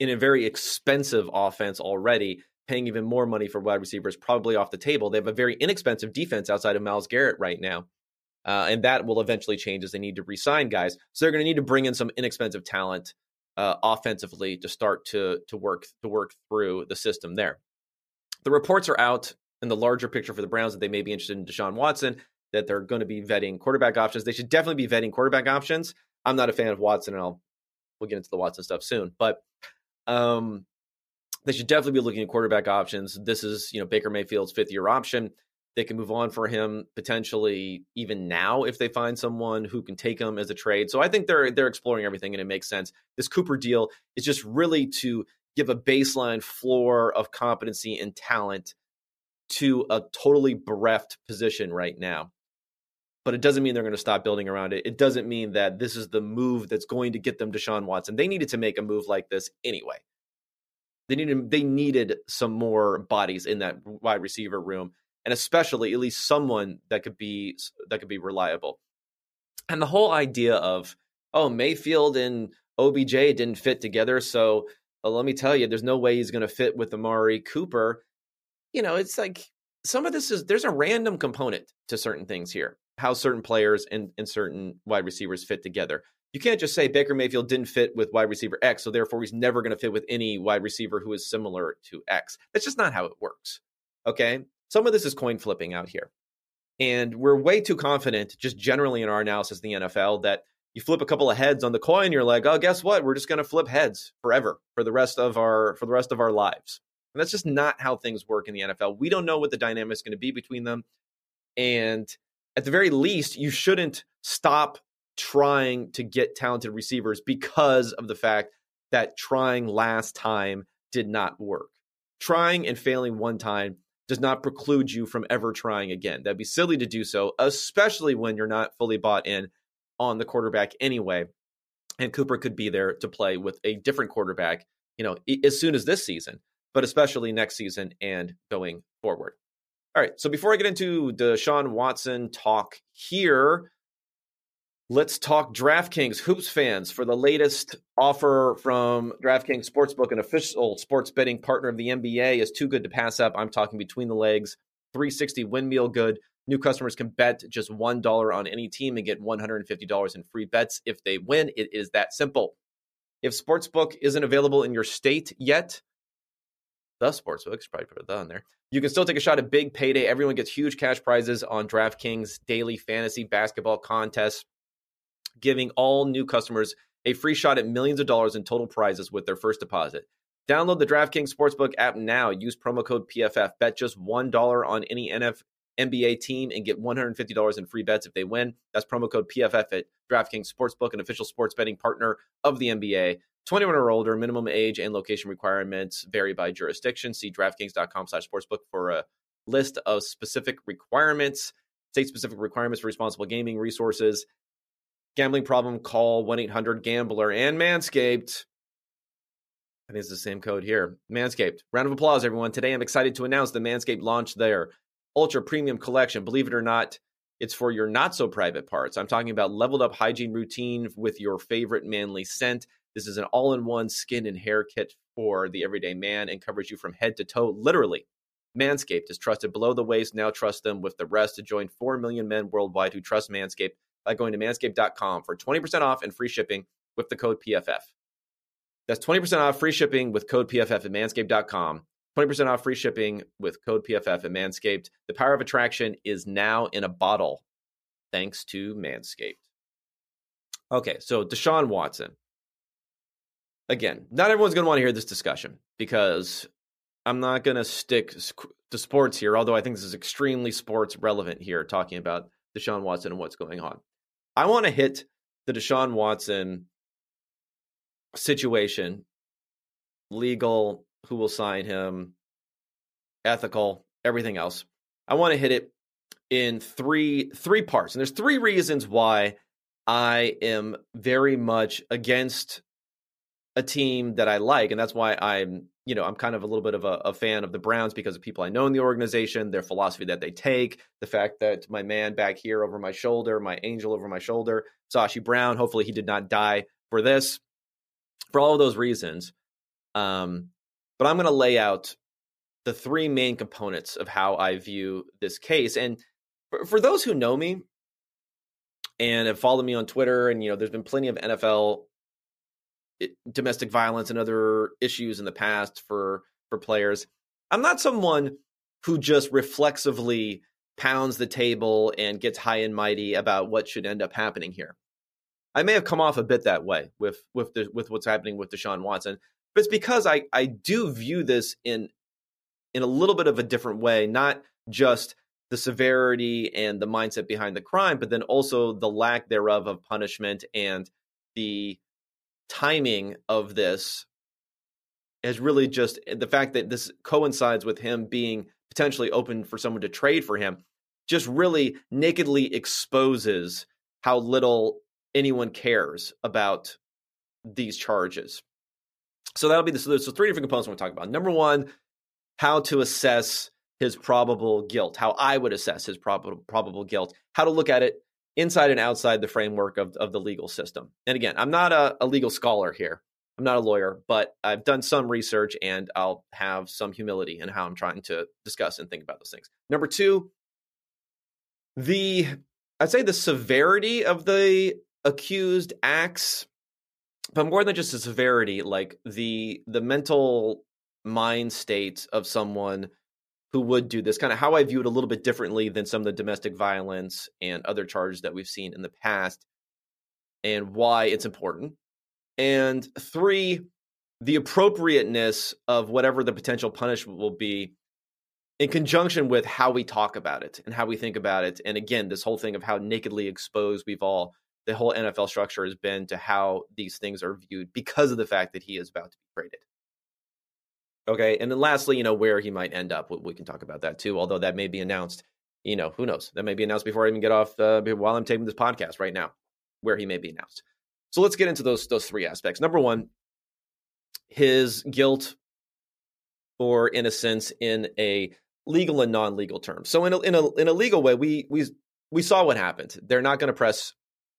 in a very expensive offense already paying even more money for wide receivers probably off the table. They have a very inexpensive defense outside of Myles Garrett right now. Uh, and that will eventually change as they need to resign guys. So they're going to need to bring in some inexpensive talent uh, offensively to start to to work to work through the system there. The reports are out in the larger picture for the Browns that they may be interested in Deshaun Watson, that they're going to be vetting quarterback options. They should definitely be vetting quarterback options. I'm not a fan of Watson, and I'll we'll get into the Watson stuff soon. But um, they should definitely be looking at quarterback options. This is, you know, Baker Mayfield's fifth year option. They can move on for him potentially even now if they find someone who can take him as a trade. So I think they're they're exploring everything and it makes sense. This Cooper deal is just really to give a baseline floor of competency and talent to a totally bereft position right now. But it doesn't mean they're going to stop building around it. It doesn't mean that this is the move that's going to get them Deshaun Watson. They needed to make a move like this anyway. They needed they needed some more bodies in that wide receiver room, and especially at least someone that could be that could be reliable. And the whole idea of oh Mayfield and OBJ didn't fit together, so well, let me tell you, there's no way he's going to fit with Amari Cooper. You know, it's like some of this is there's a random component to certain things here, how certain players and, and certain wide receivers fit together. You can't just say Baker Mayfield didn't fit with wide receiver X, so therefore he's never going to fit with any wide receiver who is similar to X. That's just not how it works. Okay. Some of this is coin flipping out here. And we're way too confident, just generally in our analysis of the NFL, that you flip a couple of heads on the coin, you're like, oh, guess what? We're just going to flip heads forever for the rest of our for the rest of our lives. And that's just not how things work in the NFL. We don't know what the dynamic is going to be between them. And at the very least, you shouldn't stop trying to get talented receivers because of the fact that trying last time did not work. Trying and failing one time does not preclude you from ever trying again. That'd be silly to do so, especially when you're not fully bought in on the quarterback anyway. And Cooper could be there to play with a different quarterback, you know, as soon as this season, but especially next season and going forward. All right. So before I get into Deshaun Watson talk here, let's talk DraftKings hoops fans for the latest offer from DraftKings Sportsbook, an official sports betting partner of the NBA, is too good to pass up. I'm talking between the legs, 360 windmill good. New customers can bet just $1 on any team and get $150 in free bets if they win. It is that simple. If Sportsbook isn't available in your state yet, the Sportsbook, should probably put it on there. You can still take a shot at big payday. Everyone gets huge cash prizes on DraftKings daily fantasy basketball contests, giving all new customers a free shot at millions of dollars in total prizes with their first deposit. Download the DraftKings Sportsbook app now. Use promo code PFF. Bet just $1 on any NF, NBA team and get $150 in free bets if they win. That's promo code PFF at DraftKings Sportsbook, an official sports betting partner of the NBA. 21 or older, minimum age and location requirements vary by jurisdiction. See DraftKings.com slash sportsbook for a list of specific requirements, state specific requirements for responsible gaming resources. Gambling problem, call 1 800 Gambler and Manscaped. I think it's the same code here. Manscaped. Round of applause, everyone. Today I'm excited to announce the Manscaped launch their ultra premium collection. Believe it or not, it's for your not so private parts. I'm talking about leveled up hygiene routine with your favorite manly scent. This is an all in one skin and hair kit for the everyday man and covers you from head to toe, literally. Manscaped is trusted below the waist. Now trust them with the rest to join 4 million men worldwide who trust Manscaped by going to manscaped.com for 20% off and free shipping with the code PFF. That's 20% off free shipping with code PFF at manscaped.com. 20% off free shipping with code PFF at Manscaped. The power of attraction is now in a bottle thanks to Manscaped. Okay, so Deshaun Watson. Again, not everyone's going to want to hear this discussion because I'm not going to stick to sports here, although I think this is extremely sports relevant here, talking about Deshaun Watson and what's going on. I want to hit the Deshaun Watson situation, legal, who will sign him, ethical, everything else. I want to hit it in three three parts. And there's three reasons why I am very much against a team that I like, and that's why I'm, you know, I'm kind of a little bit of a, a, fan of the Browns because of people I know in the organization, their philosophy that they take, the fact that my man back here over my shoulder, my angel over my shoulder, Sashi Brown, hopefully he did not die for this. For all of those reasons, um, but I'm going to lay out the three main components of how I view this case. And for, for those who know me and have followed me on Twitter, and you know, there's been plenty of NFL domestic violence and other issues in the past for for players. I'm not someone who just reflexively pounds the table and gets high and mighty about what should end up happening here. I may have come off a bit that way with with the, with what's happening with Deshaun Watson, but it's because I I do view this in in a little bit of a different way, not just the severity and the mindset behind the crime, but then also the lack thereof of punishment and the timing of this has really just eh, the fact that this coincides with him being potentially open for someone to trade for him just really nakedly exposes how little anyone cares about these charges. So that'll be the so three different components I want to talk about. Number one, how to assess his probable guilt, how I would assess his probable probable guilt, how to look at it inside and outside the framework of, of the legal system. And again, I'm not a, a legal scholar here. I'm not a lawyer, but I've done some research and I'll have some humility in how I'm trying to discuss and think about those things. Number two, the I'd say the severity of the accused acts, but more than just the severity, like the the mental mind state of someone who would do this, kind of how I view it a little bit differently than some of the domestic violence and other charges that we've seen in the past, and why it's important. And three, the appropriateness of whatever the potential punishment will be in conjunction with how we talk about it and how we think about it. And again, this whole thing of how nakedly exposed we've all, the whole NFL structure has been to how these things are viewed because of the fact that he is about to be traded. Okay. And then lastly, you know, where he might end up. We can talk about that too, although that may be announced, you know, who knows? That may be announced before I even get off uh, while I'm taping this podcast right now, where he may be announced. So let's get into those those three aspects. Number one, his guilt or innocence in a legal and non-legal terms. So in a, in a in a legal way, we we we saw what happened. They're not going to press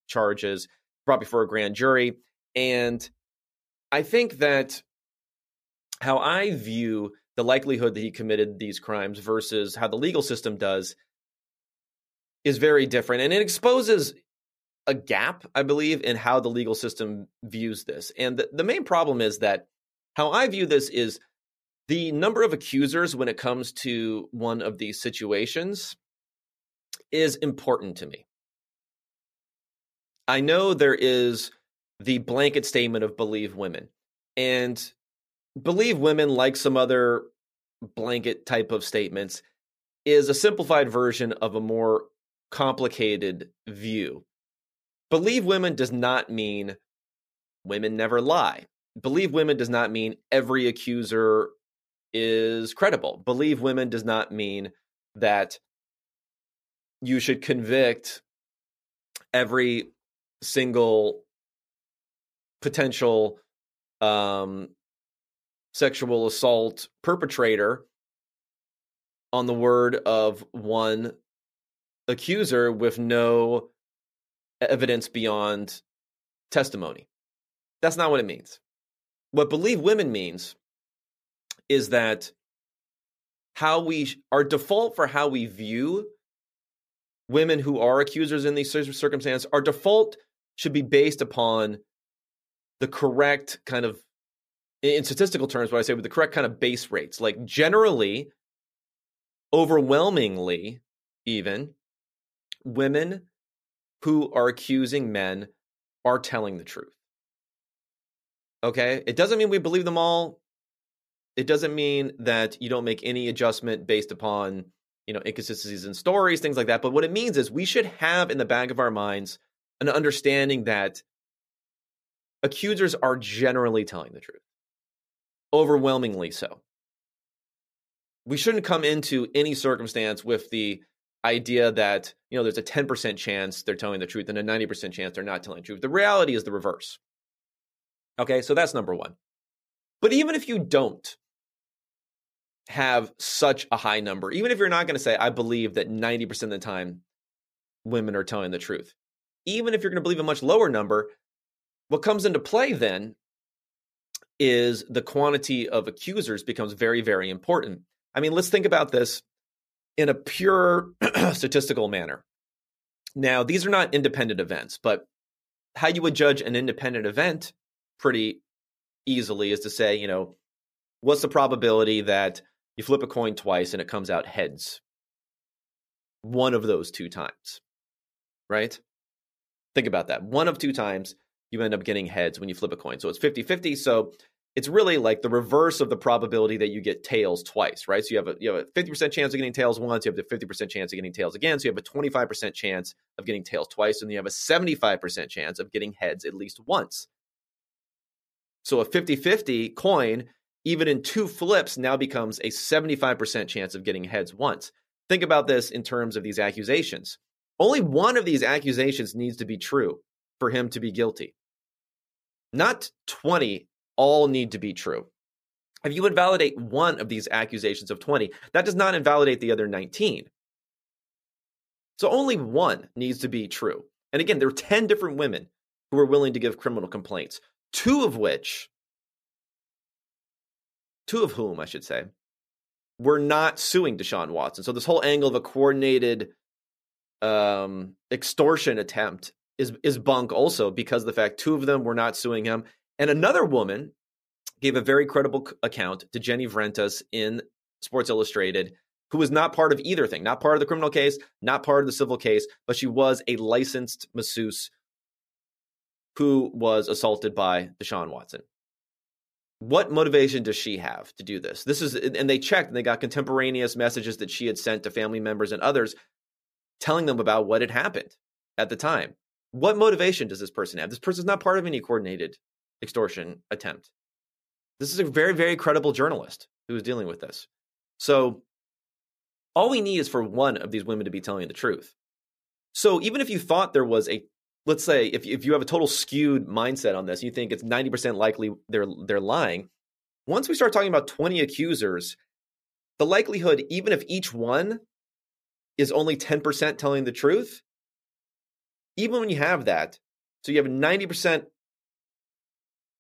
charges brought before a grand jury, and I think that how I view the likelihood that he committed these crimes versus how the legal system does is very different, and it exposes a gap, I believe, in how the legal system views this. And the, the main problem is that how I view this is the number of accusers when it comes to one of these situations is important to me. I know there is the blanket statement of believe women. And believe women, like some other blanket type of statements, is a simplified version of a more complicated view. Believe women does not mean women never lie. Believe women does not mean every accuser is credible. Believe women does not mean that you should convict every single potential um, sexual assault perpetrator on the word of one accuser with no evidence beyond testimony. That's not what it means. What believe women means is that how we our default for how we view women who are accusers in these circumstances our default should be based upon the correct kind of in statistical terms what i say with the correct kind of base rates like generally overwhelmingly even women who are accusing men are telling the truth. Okay? It doesn't mean we believe them all. It doesn't mean that you don't make any adjustment based upon you know inconsistencies in stories things like that but what it means is we should have in the back of our minds an understanding that accusers are generally telling the truth overwhelmingly so. We shouldn't come into any circumstance with the idea that you know there's a 10% chance they're telling the truth and a 90% chance they're not telling the truth. The reality is the reverse. Okay so that's number one. But even if you don't have such a high number, even if you're not going to say, I believe that 90% of the time women are telling the truth, even if you're going to believe a much lower number, what comes into play then is the quantity of accusers becomes very, very important. I mean, let's think about this in a pure statistical manner. Now, these are not independent events, but how you would judge an independent event pretty easily is to say, you know, what's the probability that you flip a coin twice and it comes out heads one of those two times, right? Think about that. One of two times you end up getting heads when you flip a coin. So it's 50 50. So it's really like the reverse of the probability that you get tails twice, right? So you have a you have a 50% chance of getting tails once, you have the 50% chance of getting tails again, so you have a 25% chance of getting tails twice and you have a 75% chance of getting heads at least once. So a 50-50 coin even in two flips now becomes a 75% chance of getting heads once. Think about this in terms of these accusations. Only one of these accusations needs to be true for him to be guilty. Not 20 all need to be true. If you invalidate one of these accusations of 20, that does not invalidate the other 19. So only one needs to be true. And again, there are 10 different women who were willing to give criminal complaints, two of which, two of whom, I should say, were not suing Deshaun Watson. So this whole angle of a coordinated um, extortion attempt is is bunk also because the fact two of them were not suing him and another woman gave a very credible account to Jenny Vrentas in Sports Illustrated, who was not part of either thing, not part of the criminal case, not part of the civil case, but she was a licensed masseuse who was assaulted by Deshaun Watson. What motivation does she have to do this? This is, and they checked and they got contemporaneous messages that she had sent to family members and others telling them about what had happened at the time. What motivation does this person have? This person's not part of any coordinated extortion attempt. This is a very, very credible journalist who is dealing with this. So all we need is for one of these women to be telling the truth. So even if you thought there was a let's say if if you have a total skewed mindset on this, you think it's 90% likely they're they're lying. Once we start talking about 20 accusers, the likelihood even if each one is only 10% telling the truth, even when you have that, so you have 90%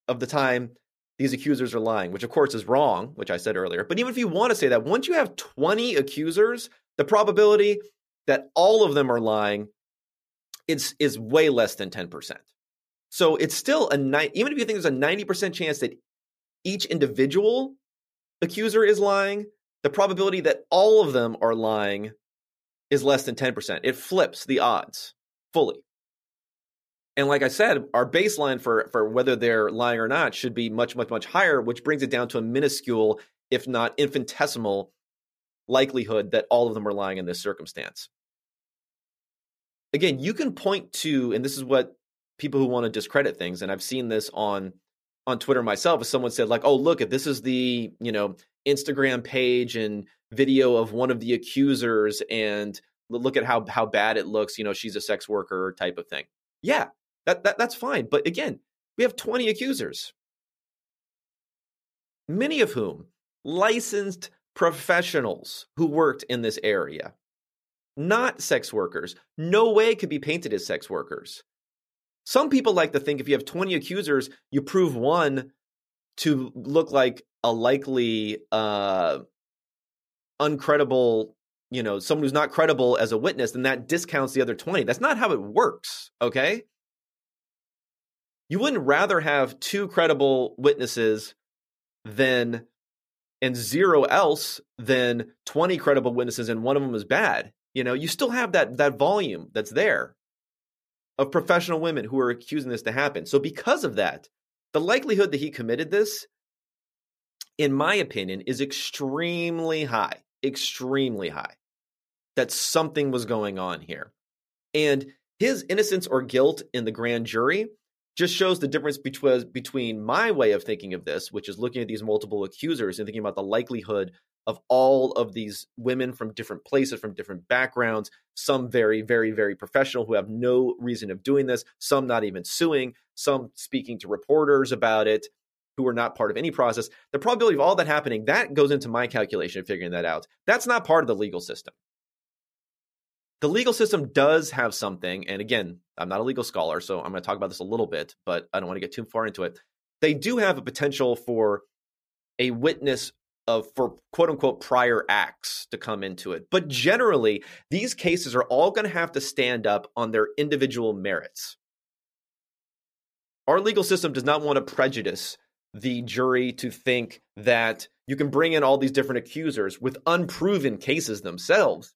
of the time these accusers are lying, which of course is wrong, which I said earlier. But even if you want to say that, once you have 20 accusers, the probability that all of them are lying is, is way less than 10%. So it's still a ni- even if you think there's a 90% chance that each individual accuser is lying, the probability that all of them are lying is less than 10%. It flips the odds fully. And like I said, our baseline for for whether they're lying or not should be much, much, much higher, which brings it down to a minuscule, if not infinitesimal, likelihood that all of them are lying in this circumstance. Again, you can point to, and this is what people who want to discredit things, and I've seen this on on Twitter myself, if someone said, like, oh, look, if this is the, you know, Instagram page and video of one of the accusers and look at how how bad it looks, you know, she's a sex worker type of thing. Yeah, that, that that's fine. But again, we have 20 accusers, many of whom licensed professionals who worked in this area, not sex workers. No way could be painted as sex workers. Some people like to think if you have 20 accusers, you prove one to look like a likely uh uncredible, you know, someone who's not credible as a witness, then that discounts the other 20. That's not how it works, okay? You wouldn't rather have two credible witnesses than and zero else than 20 credible witnesses and one of them is bad you know? You still have that that volume that's there of professional women who are accusing this to happen. So because of that the likelihood that he committed this in my opinion is extremely high extremely high that something was going on here. And his innocence or guilt in the grand jury just shows the difference between between my way of thinking of this, which is looking at these multiple accusers and thinking about the likelihood of all of these women from different places, from different backgrounds, some very, very, very professional who have no reason of doing this, some not even suing, some speaking to reporters about it who are not part of any process. The probability of all that happening, that goes into my calculation of figuring that out. That's not part of the legal system the legal system does have something, and again, I'm not a legal scholar, so I'm going to talk about this a little bit, but I don't want to get too far into it. They do have a potential for a witness of for quote unquote prior acts to come into it. But generally, these cases are all going to have to stand up on their individual merits. Our legal system does not want to prejudice the jury to think that you can bring in all these different accusers with unproven cases themselves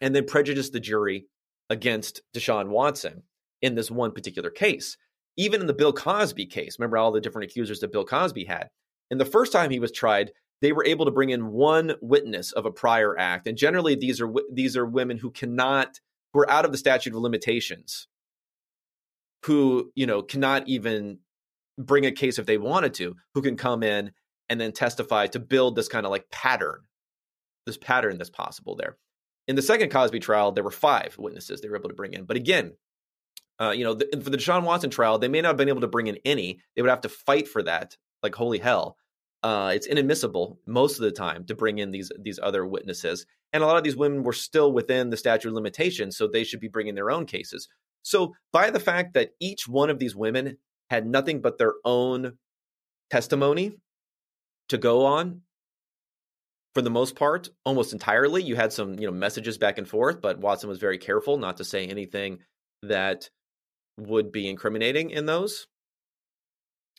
and then prejudice the jury against Deshaun Watson. in this one particular case. Even in the Bill Cosby case, remember all the different accusers that Bill Cosby had? And the first time he was tried, they were able to bring in one witness of a prior act, and generally these are these are women who cannot who are out of the statute of limitations, who you know cannot even bring a case if they wanted to, who can come in and then testify to build this kind of like pattern, this pattern that's possible there. In the second Cosby trial, there were five witnesses they were able to bring in, but again, uh, you know, the, for the Deshaun Watson trial, they may not have been able to bring in any. They would have to fight for that, like holy hell uh, it's inadmissible most of the time to bring in these these other witnesses, and a lot of these women were still within the statute of limitations, so they should be bringing their own cases. So, by the fact that each one of these women had nothing but their own testimony to go on, for the most part, almost entirely, you had some you know messages back and forth, but Watson was very careful not to say anything that would be incriminating in those.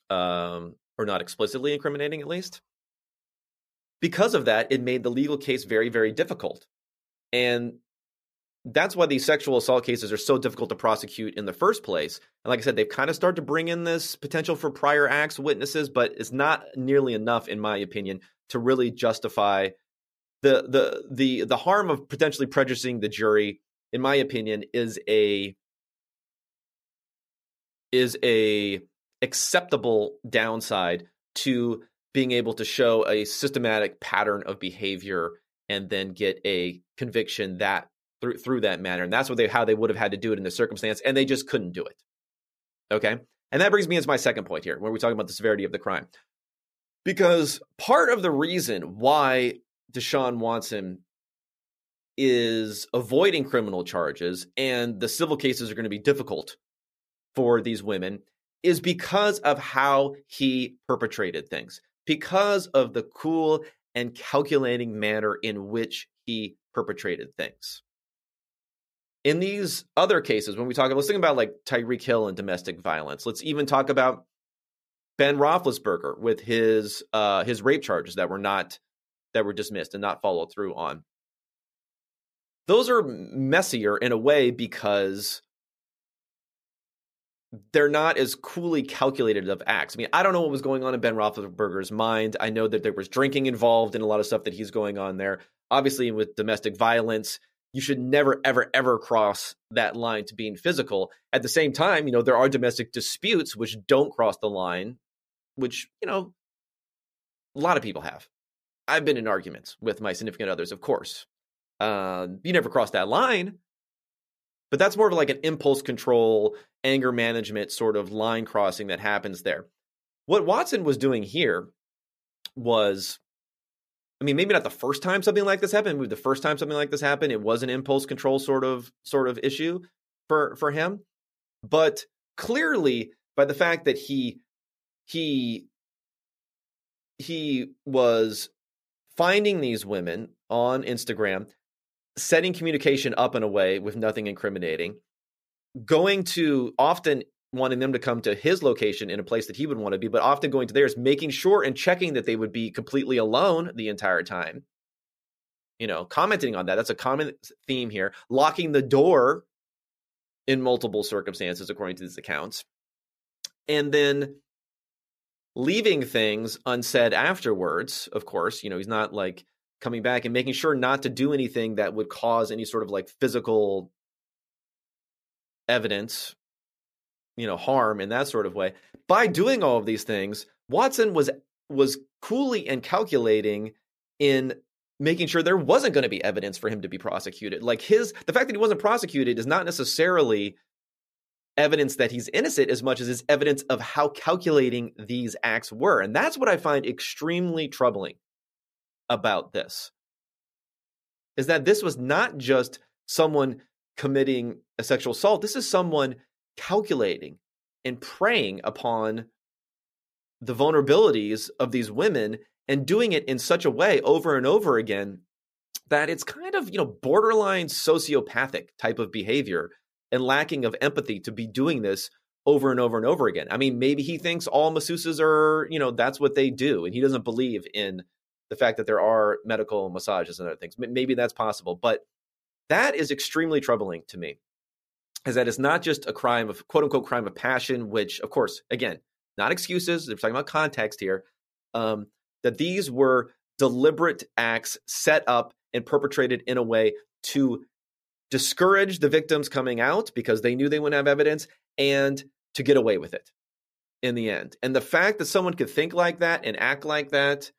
Um, or not explicitly incriminating at least. Because of that, it made the legal case very, very difficult. And that's why these sexual assault cases are so difficult to prosecute in the first place. And like I said, they've kind of started to bring in this potential for prior acts witnesses, but it's not nearly enough, in my opinion, to really justify the the the the harm of potentially prejudicing the jury. In my opinion, is a is a acceptable downside to being able to show a systematic pattern of behavior and then get a conviction that through through that manner. And that's what they how they would have had to do it in the circumstance, and they just couldn't do it. Okay. And that brings me into my second point here, when we're talking about the severity of the crime. Because part of the reason why Deshaun Watson is avoiding criminal charges and the civil cases are going to be difficult for these women is because of how he perpetrated things, because of the cool and calculating manner in which he perpetrated things. In these other cases, when we talk, let's think about like Tyreek Hill and domestic violence. Let's even talk about Ben Roethlisberger with his uh, his rape charges that were not that were dismissed and not followed through on. Those are messier in a way because they're not as coolly calculated of acts. I mean, I don't know what was going on in Ben Roethlisberger's mind. I know that there was drinking involved in a lot of stuff that he's going on there. Obviously, with domestic violence, you should never, ever, ever cross that line to being physical. At the same time, you know, there are domestic disputes which don't cross the line, which, you know, a lot of people have. I've been in arguments with my significant others, of course. Uh, you never cross that line, but that's more of like an impulse control, anger management sort of line crossing that happens there. What Watson was doing here was I mean, maybe not the first time something like this happened. Maybe the first time something like this happened, it was an impulse control sort of sort of issue for for him. But clearly, by the fact that he he he was finding these women on Instagram, setting communication up in a way with nothing incriminating, going to often wanting them to come to his location in a place that he would want to be, but often going to theirs, making sure and checking that they would be completely alone the entire time. You know, commenting on that. That's a common theme here. Locking the door in multiple circumstances, according to these accounts. And then leaving things unsaid afterwards, of course. You know, he's not like coming back and making sure not to do anything that would cause any sort of like physical evidence you know harm in that sort of way by doing all of these things watson was was coolly and calculating in making sure there wasn't going to be evidence for him to be prosecuted like his the fact that he wasn't prosecuted is not necessarily evidence that he's innocent as much as it's evidence of how calculating these acts were and that's what i find extremely troubling about this is that this was not just someone committing a sexual assault. This is someone calculating and preying upon the vulnerabilities of these women and doing it in such a way over and over again that it's kind of, you know, borderline sociopathic type of behavior and lacking of empathy to be doing this over and over and over again. I mean, maybe he thinks all masseuses are, you know, that's what they do and he doesn't believe in the fact that there are medical massages and other things. Maybe that's possible, but that is extremely troubling to me. is that it's not just a crime of quote unquote crime of passion, which, of course, again, not excuses. They're talking about context here. Um, that these were deliberate acts set up and perpetrated in a way to discourage the victims coming out because they knew they wouldn't have evidence and to get away with it in the end. And the fact that someone could think like that and act like that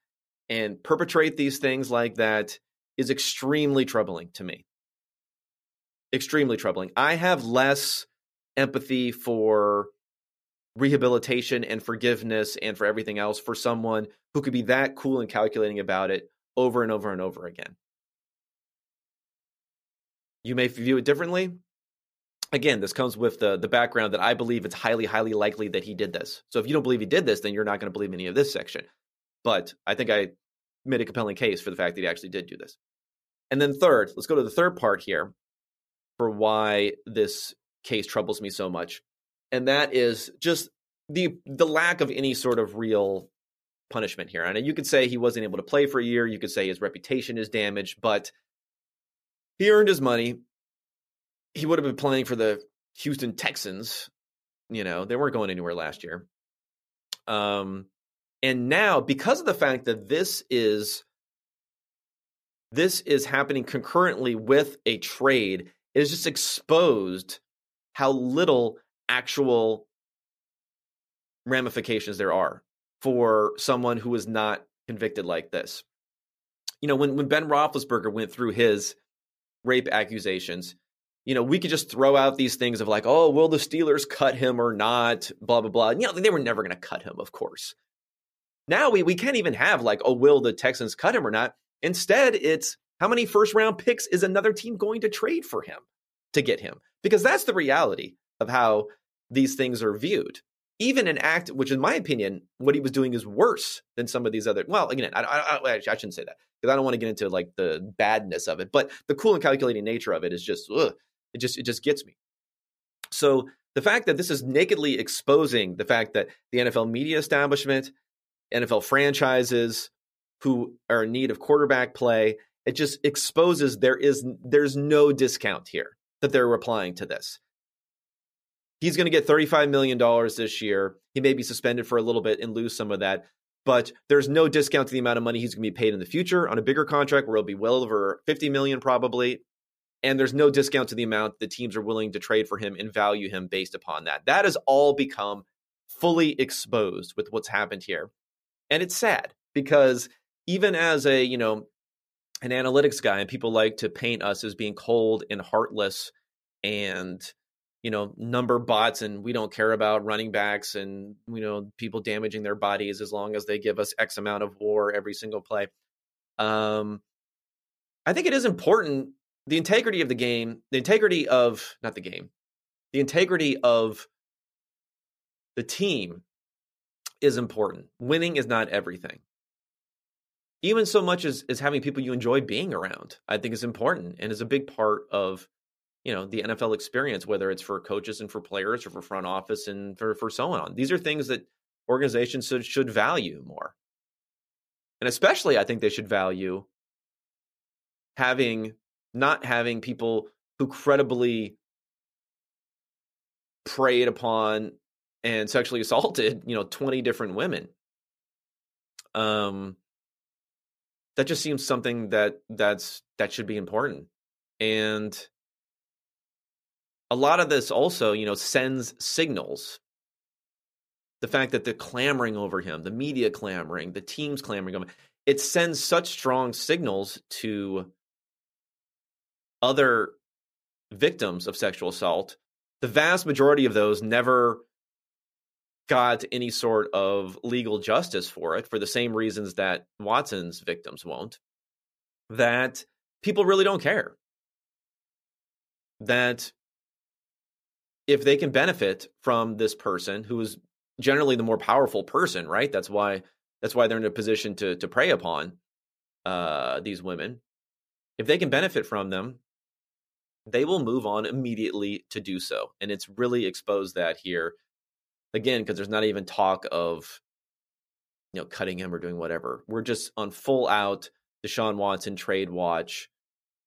and perpetrate these things like that is extremely troubling to me. Extremely troubling. I have less empathy for rehabilitation and forgiveness and for everything else for someone who could be that cool and calculating about it over and over and over again. You may view it differently. Again, this comes with the, the background that I believe it's highly, highly likely that he did this. So if you don't believe he did this, then you're not going to believe any of this section. But I think I made a compelling case for the fact that he actually did do this. And then third, let's go to the third part here for why this case troubles me so much. And that is just the the lack of any sort of real punishment here. And you could say he wasn't able to play for a year, you could say his reputation is damaged, but he earned his money. He would have been playing for the Houston Texans. You know, they weren't going anywhere last year. Um, and now because of the fact that this is this is happening concurrently with a trade, it has just exposed how little actual ramifications there are for someone who is not convicted like this. You know, when, when Ben Roethlisberger went through his rape accusations, you know, we could just throw out these things of like, oh, will the Steelers cut him or not? Blah, blah, blah. You know, they were never going to cut him, of course. Now we, we can't even have like, oh, will the Texans cut him or not? Instead, it's how many first round picks is another team going to trade for him to get him? Because that's the reality of how these things are viewed. Even an act, which in my opinion, what he was doing is worse than some of these other. Well, again, I, I, I, I shouldn't say that because I don't want to get into like the badness of it. But the cool and calculating nature of it is just, ugh, it just, it just gets me. So the fact that this is nakedly exposing the fact that the NFL media establishment, NFL franchises who are in need of quarterback play, it just exposes there is there's no discount here that they're replying to this. He's going to get $35 million this year. He may be suspended for a little bit and lose some of that, but there's no discount to the amount of money he's going to be paid in the future on a bigger contract where it'll be well over 50 million probably. And there's no discount to the amount the teams are willing to trade for him and value him based upon that. That has all become fully exposed with what's happened here. And it's sad because even as a, you know, an analytics guy and people like to paint us as being cold and heartless and you know number bots and we don't care about running backs and you know people damaging their bodies as long as they give us x amount of war every single play. Um i think it is important the integrity of the game the integrity of not the game the integrity of the team is important. Winning is not everything. Even so much as, as having people you enjoy being around i think is important and is a big part of you know the NFL experience, whether it's for coaches and for players or for front office and for for so on. These are things that organizations should should value more, and especially I think they should value having not having people who credibly preyed upon and sexually assaulted you know 20 different women. Um that just seems something that that's that should be important. And a lot of this also, you know, sends signals. The fact that they're clamoring over him, the media clamoring, the teams clamoring over him, it sends such strong signals to other victims of sexual assault. The vast majority of those never got any sort of legal justice for it for the same reasons that Watson's victims won't. That people really don't care. That if they can benefit from this person who is generally the more powerful person, right? That's why that's why they're in a position to to prey upon uh, these women. If they can benefit from them, they will move on immediately to do so, and it's really exposed that here again because there's not even talk of you know cutting him or doing whatever. We're just on full out Deshaun Watson trade watch,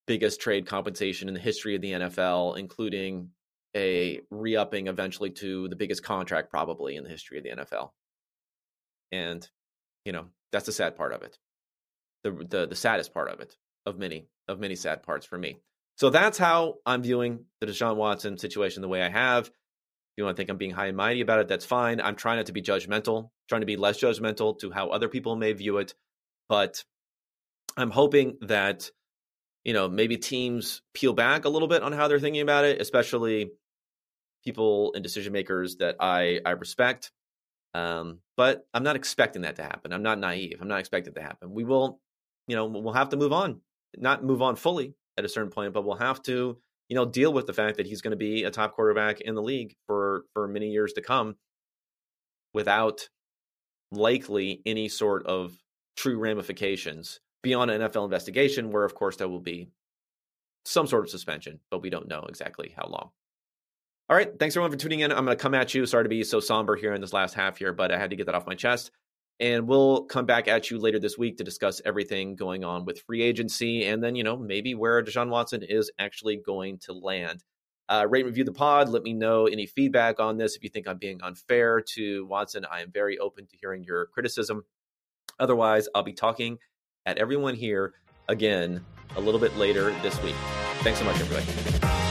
biggest trade compensation in the history of the NFL, including a re upping eventually to the biggest contract probably in the history of the NFL. And, you know, that's the sad part of it. The, the, the saddest part of it, of many, of many sad parts for me. So that's how I'm viewing the Deshaun Watson situation the way I have. If you want to think I'm being high and mighty about it, that's fine. I'm trying not to be judgmental, trying to be less judgmental to how other people may view it. But I'm hoping that, you know, maybe teams peel back a little bit on how they're thinking about it, especially people and decision makers that I, I respect. Um, but I'm not expecting that to happen. I'm not naive. I'm not expecting it to happen. We will, you know, we'll have to move on, not move on fully at a certain point, but we'll have to, you know, deal with the fact that he's going to be a top quarterback in the league for for many years to come, without likely any sort of true ramifications beyond an NFL investigation, where of course there will be some sort of suspension, but we don't know exactly how long. All right. Thanks everyone for tuning in. I'm going to come at you. Sorry to be so somber here in this last half here, but I had to get that off my chest. And we'll come back at you later this week to discuss everything going on with free agency and then, you know, maybe where Deshaun Watson is actually going to land. Uh, rate and review the pod. Let me know any feedback on this. If you think I'm being unfair to Watson, I am very open to hearing your criticism. Otherwise, I'll be talking at everyone here again a little bit later this week. Thanks so much, everybody.